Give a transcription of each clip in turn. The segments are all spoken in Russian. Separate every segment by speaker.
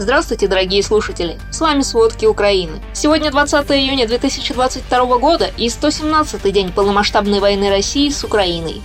Speaker 1: Здравствуйте, дорогие слушатели! С вами «Сводки Украины». Сегодня 20 июня 2022 года и 117-й день полномасштабной войны России с Украиной.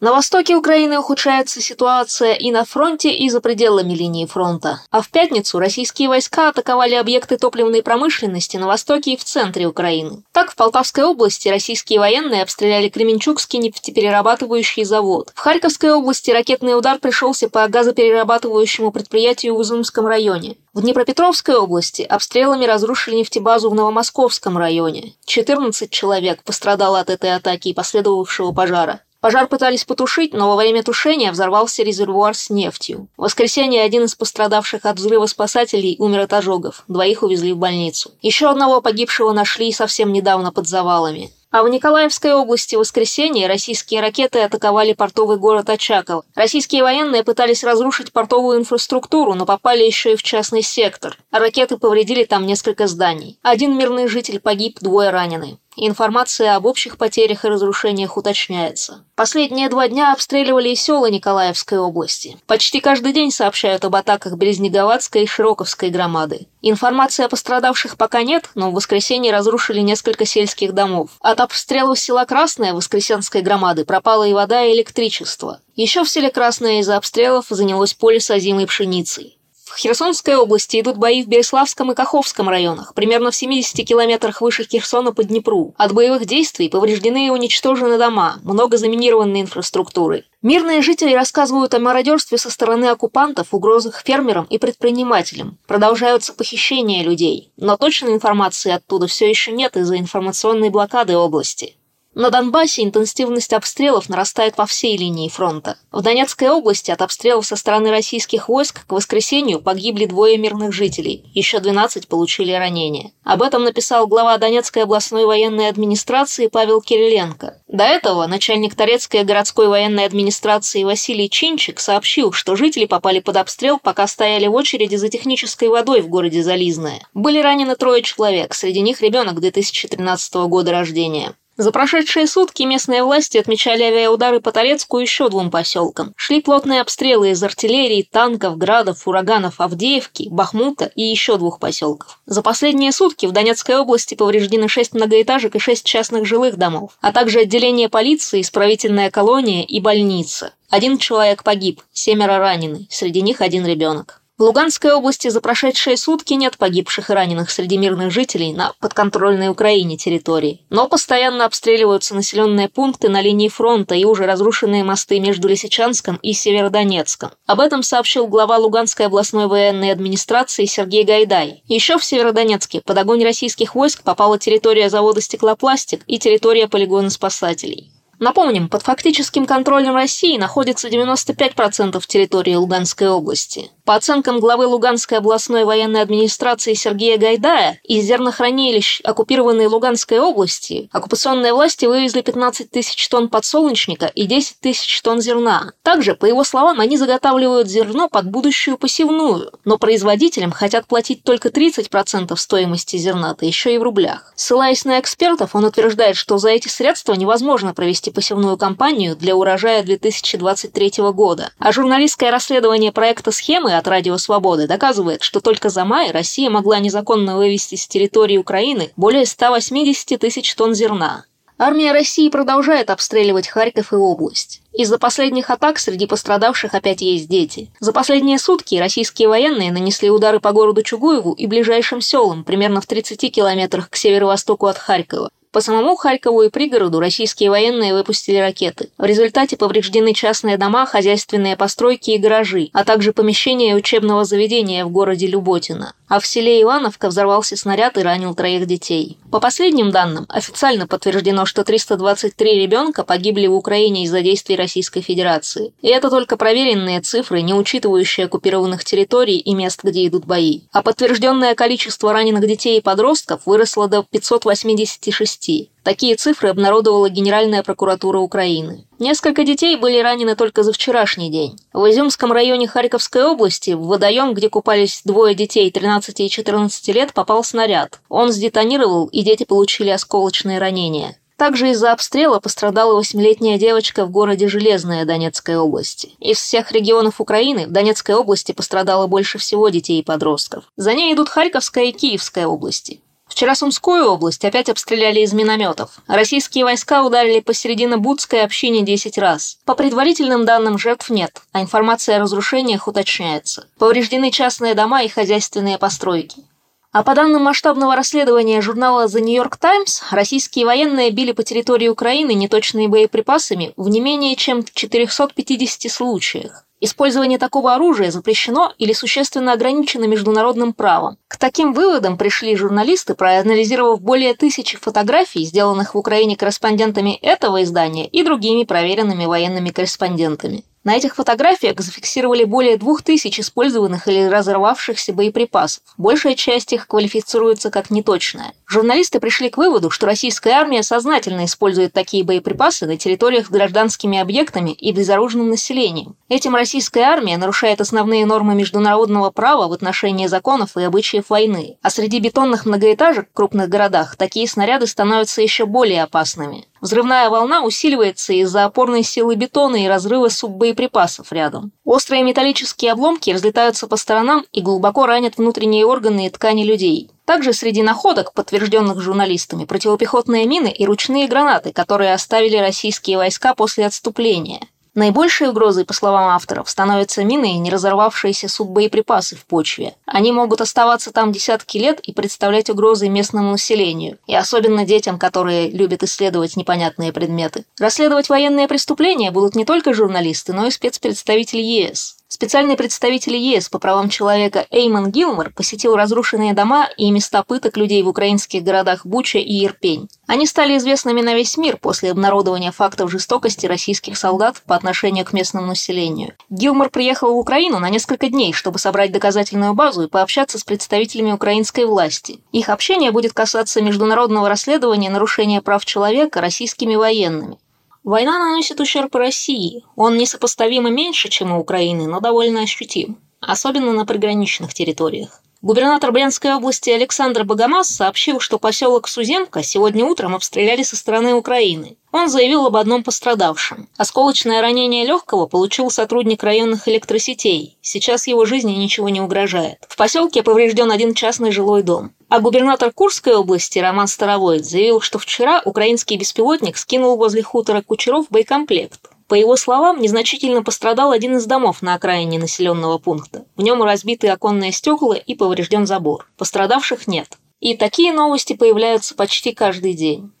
Speaker 1: На востоке Украины ухудшается ситуация и на фронте, и за пределами линии фронта. А в пятницу российские войска атаковали объекты топливной промышленности на востоке и в центре Украины. Так, в Полтавской области российские военные обстреляли Кременчугский нефтеперерабатывающий завод. В Харьковской области ракетный удар пришелся по газоперерабатывающему предприятию в Изумском районе. В Днепропетровской области обстрелами разрушили нефтебазу в Новомосковском районе. 14 человек пострадало от этой атаки и последовавшего пожара. Пожар пытались потушить, но во время тушения взорвался резервуар с нефтью. В воскресенье один из пострадавших от взрыва спасателей умер от ожогов, двоих увезли в больницу. Еще одного погибшего нашли совсем недавно под завалами. А в Николаевской области в воскресенье российские ракеты атаковали портовый город Очаков. Российские военные пытались разрушить портовую инфраструктуру, но попали еще и в частный сектор. ракеты повредили там несколько зданий. Один мирный житель погиб, двое ранены. Информация об общих потерях и разрушениях уточняется. Последние два дня обстреливали и села Николаевской области. Почти каждый день сообщают об атаках Березнеговатской и Широковской громады. Информации о пострадавших пока нет, но в воскресенье разрушили несколько сельских домов. От обстрелов села Красное Воскресенской громады пропала и вода, и электричество. Еще в селе Красное из-за обстрелов занялось поле с озимой пшеницей. В Херсонской области идут бои в Береславском и Каховском районах, примерно в 70 километрах выше Херсона по Днепру. От боевых действий повреждены и уничтожены дома, много заминированной инфраструктуры. Мирные жители рассказывают о мародерстве со стороны оккупантов, угрозах фермерам и предпринимателям. Продолжаются похищения людей. Но точной информации оттуда все еще нет из-за информационной блокады области. На Донбассе интенсивность обстрелов нарастает по всей линии фронта. В Донецкой области от обстрелов со стороны российских войск к воскресенью погибли двое мирных жителей, еще 12 получили ранения. Об этом написал глава Донецкой областной военной администрации Павел Кириленко. До этого начальник Торецкой городской военной администрации Василий Чинчик сообщил, что жители попали под обстрел, пока стояли в очереди за технической водой в городе Зализное. Были ранены трое человек, среди них ребенок 2013 года рождения. За прошедшие сутки местные власти отмечали авиаудары по Торецку еще двум поселкам. Шли плотные обстрелы из артиллерии, танков, градов, ураганов Авдеевки, Бахмута и еще двух поселков. За последние сутки в Донецкой области повреждены шесть многоэтажек и шесть частных жилых домов, а также отделение полиции, исправительная колония и больница. Один человек погиб, семеро ранены, среди них один ребенок. В Луганской области за прошедшие сутки нет погибших и раненых среди мирных жителей на подконтрольной Украине территории, но постоянно обстреливаются населенные пункты на линии фронта и уже разрушенные мосты между Лисичанском и Северодонецком. Об этом сообщил глава Луганской областной военной администрации Сергей Гайдай. Еще в Северодонецке под огонь российских войск попала территория завода «Стеклопластик» и территория полигона спасателей. Напомним, под фактическим контролем России находится 95% территории Луганской области. По оценкам главы Луганской областной военной администрации Сергея Гайдая, из зернохранилищ оккупированной Луганской области оккупационные власти вывезли 15 тысяч тонн подсолнечника и 10 тысяч тонн зерна. Также, по его словам, они заготавливают зерно под будущую посевную, но производителям хотят платить только 30% стоимости зерна, то еще и в рублях. Ссылаясь на экспертов, он утверждает, что за эти средства невозможно провести посевную кампанию для урожая 2023 года. А журналистское расследование проекта схемы от Радио Свободы доказывает, что только за май Россия могла незаконно вывести с территории Украины более 180 тысяч тонн зерна. Армия России продолжает обстреливать Харьков и область. Из-за последних атак среди пострадавших опять есть дети. За последние сутки российские военные нанесли удары по городу Чугуеву и ближайшим селам, примерно в 30 километрах к северо-востоку от Харькова. По самому Харькову и пригороду российские военные выпустили ракеты. В результате повреждены частные дома, хозяйственные постройки и гаражи, а также помещения учебного заведения в городе Люботино. А в селе Ивановка взорвался снаряд и ранил троих детей. По последним данным, официально подтверждено, что 323 ребенка погибли в Украине из-за действий Российской Федерации. И это только проверенные цифры, не учитывающие оккупированных территорий и мест, где идут бои. А подтвержденное количество раненых детей и подростков выросло до 586 6. Такие цифры обнародовала Генеральная прокуратура Украины. Несколько детей были ранены только за вчерашний день. В Изюмском районе Харьковской области в водоем, где купались двое детей 13 и 14 лет, попал снаряд. Он сдетонировал, и дети получили осколочные ранения. Также из-за обстрела пострадала восьмилетняя девочка в городе Железная Донецкой области. Из всех регионов Украины в Донецкой области пострадало больше всего детей и подростков. За ней идут Харьковская и Киевская области. Вчера Сумскую область опять обстреляли из минометов. Российские войска ударили посередине Будской общине 10 раз. По предварительным данным жертв нет, а информация о разрушениях уточняется. Повреждены частные дома и хозяйственные постройки. А по данным масштабного расследования журнала The New York Times, российские военные били по территории Украины неточными боеприпасами в не менее чем 450 случаях. Использование такого оружия запрещено или существенно ограничено международным правом. К таким выводам пришли журналисты, проанализировав более тысячи фотографий, сделанных в Украине корреспондентами этого издания и другими проверенными военными корреспондентами. На этих фотографиях зафиксировали более двух тысяч использованных или разорвавшихся боеприпасов. Большая часть их квалифицируется как неточная. Журналисты пришли к выводу, что российская армия сознательно использует такие боеприпасы на территориях с гражданскими объектами и безоружным населением. Этим российская армия нарушает основные нормы международного права в отношении законов и обычаев войны. А среди бетонных многоэтажек в крупных городах такие снаряды становятся еще более опасными. Взрывная волна усиливается из-за опорной силы бетона и разрыва суббоеприпасов рядом. Острые металлические обломки разлетаются по сторонам и глубоко ранят внутренние органы и ткани людей. Также среди находок, подтвержденных журналистами, противопехотные мины и ручные гранаты, которые оставили российские войска после отступления. Наибольшей угрозой, по словам авторов, становятся мины и не разорвавшиеся суббоеприпасы в почве. Они могут оставаться там десятки лет и представлять угрозы местному населению, и особенно детям, которые любят исследовать непонятные предметы. Расследовать военные преступления будут не только журналисты, но и спецпредставители ЕС. Специальный представитель ЕС по правам человека Эймон Гилмор посетил разрушенные дома и места пыток людей в украинских городах Буча и Ирпень. Они стали известными на весь мир после обнародования фактов жестокости российских солдат по отношению к местному населению. Гилмор приехал в Украину на несколько дней, чтобы собрать доказательную базу и пообщаться с представителями украинской власти. Их общение будет касаться международного расследования нарушения прав человека российскими военными. Война наносит ущерб России. Он несопоставимо меньше, чем у Украины, но довольно ощутим. Особенно на приграничных территориях. Губернатор Брянской области Александр Богомаз сообщил, что поселок Суземка сегодня утром обстреляли со стороны Украины. Он заявил об одном пострадавшем. Осколочное ранение легкого получил сотрудник районных электросетей. Сейчас его жизни ничего не угрожает. В поселке поврежден один частный жилой дом. А губернатор Курской области Роман Старовой заявил, что вчера украинский беспилотник скинул возле хутора Кучеров боекомплект. По его словам, незначительно пострадал один из домов на окраине населенного пункта. В нем разбиты оконные стекла и поврежден забор. Пострадавших нет. И такие новости появляются почти каждый день.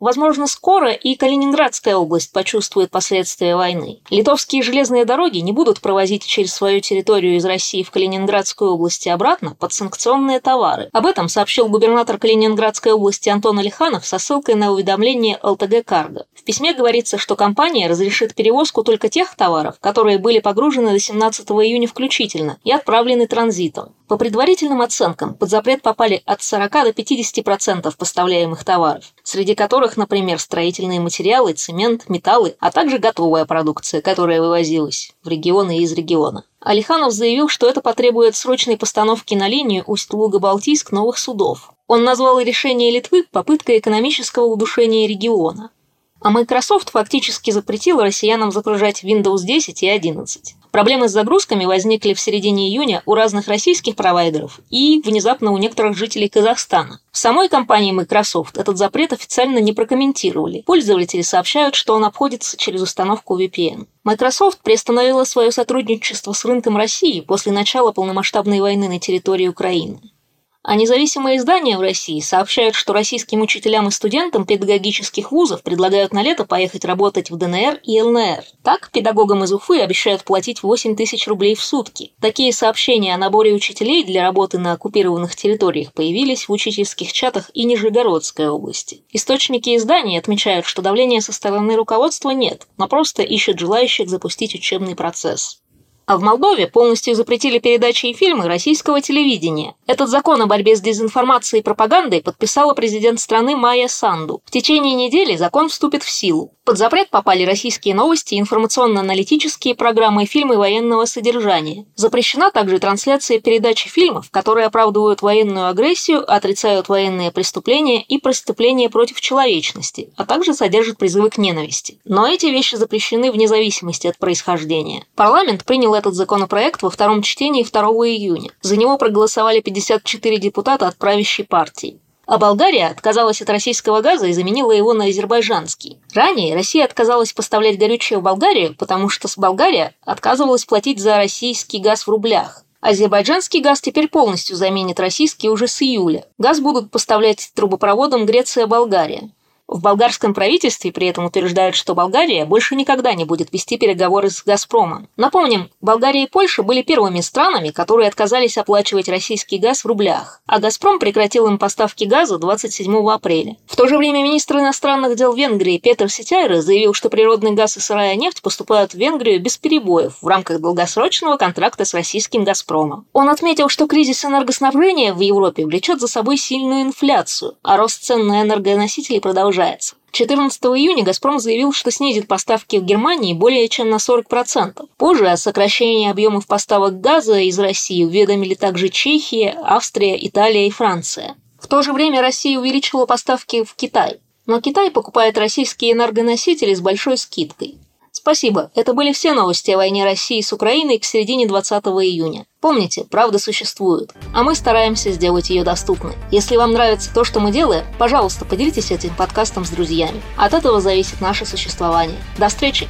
Speaker 1: Возможно, скоро и Калининградская область почувствует последствия войны. Литовские железные дороги не будут провозить через свою территорию из России в Калининградскую область и обратно подсанкционные товары. Об этом сообщил губернатор Калининградской области Антон Алиханов со ссылкой на уведомление ЛТГ «Карго». В письме говорится, что компания разрешит перевозку только тех товаров, которые были погружены до 17 июня включительно и отправлены транзитом. По предварительным оценкам, под запрет попали от 40 до 50% поставляемых товаров, среди которых, например, строительные материалы, цемент, металлы, а также готовая продукция, которая вывозилась в регионы и из региона. Алиханов заявил, что это потребует срочной постановки на линию Усть-Луга-Балтийск новых судов. Он назвал решение Литвы попыткой экономического удушения региона. А Microsoft фактически запретил россиянам загружать Windows 10 и 11. Проблемы с загрузками возникли в середине июня у разных российских провайдеров и внезапно у некоторых жителей Казахстана. В самой компании Microsoft этот запрет официально не прокомментировали. Пользователи сообщают, что он обходится через установку VPN. Microsoft приостановила свое сотрудничество с рынком России после начала полномасштабной войны на территории Украины. А независимые издания в России сообщают, что российским учителям и студентам педагогических вузов предлагают на лето поехать работать в ДНР и ЛНР. Так, педагогам из Уфы обещают платить 8 тысяч рублей в сутки. Такие сообщения о наборе учителей для работы на оккупированных территориях появились в учительских чатах и Нижегородской области. Источники изданий отмечают, что давления со стороны руководства нет, но просто ищут желающих запустить учебный процесс. А в Молдове полностью запретили передачи и фильмы российского телевидения. Этот закон о борьбе с дезинформацией и пропагандой подписала президент страны Майя Санду. В течение недели закон вступит в силу. Под запрет попали российские новости, информационно-аналитические программы и фильмы военного содержания. Запрещена также трансляция передачи фильмов, которые оправдывают военную агрессию, отрицают военные преступления и преступления против человечности, а также содержат призывы к ненависти. Но эти вещи запрещены вне зависимости от происхождения. Парламент принял этот законопроект во втором чтении 2 июня. За него проголосовали 54 депутата от правящей партии. А Болгария отказалась от российского газа и заменила его на азербайджанский. Ранее Россия отказалась поставлять горючее в Болгарию, потому что Болгария отказывалась платить за российский газ в рублях. Азербайджанский газ теперь полностью заменит российский уже с июля. Газ будут поставлять трубопроводом Греция-Болгария. В болгарском правительстве при этом утверждают, что Болгария больше никогда не будет вести переговоры с «Газпромом». Напомним, Болгария и Польша были первыми странами, которые отказались оплачивать российский газ в рублях, а «Газпром» прекратил им поставки газа 27 апреля. В то же время министр иностранных дел Венгрии Петр Ситяйра заявил, что природный газ и сырая нефть поступают в Венгрию без перебоев в рамках долгосрочного контракта с российским «Газпромом». Он отметил, что кризис энергоснабжения в Европе влечет за собой сильную инфляцию, а рост цен на энергоносители продолжается продолжается. 14 июня «Газпром» заявил, что снизит поставки в Германии более чем на 40%. Позже о сокращении объемов поставок газа из России уведомили также Чехия, Австрия, Италия и Франция. В то же время Россия увеличила поставки в Китай. Но Китай покупает российские энергоносители с большой скидкой. Спасибо. Это были все новости о войне России с Украиной к середине 20 июня. Помните, правда существует, а мы стараемся сделать ее доступной. Если вам нравится то, что мы делаем, пожалуйста, поделитесь этим подкастом с друзьями. От этого зависит наше существование. До встречи!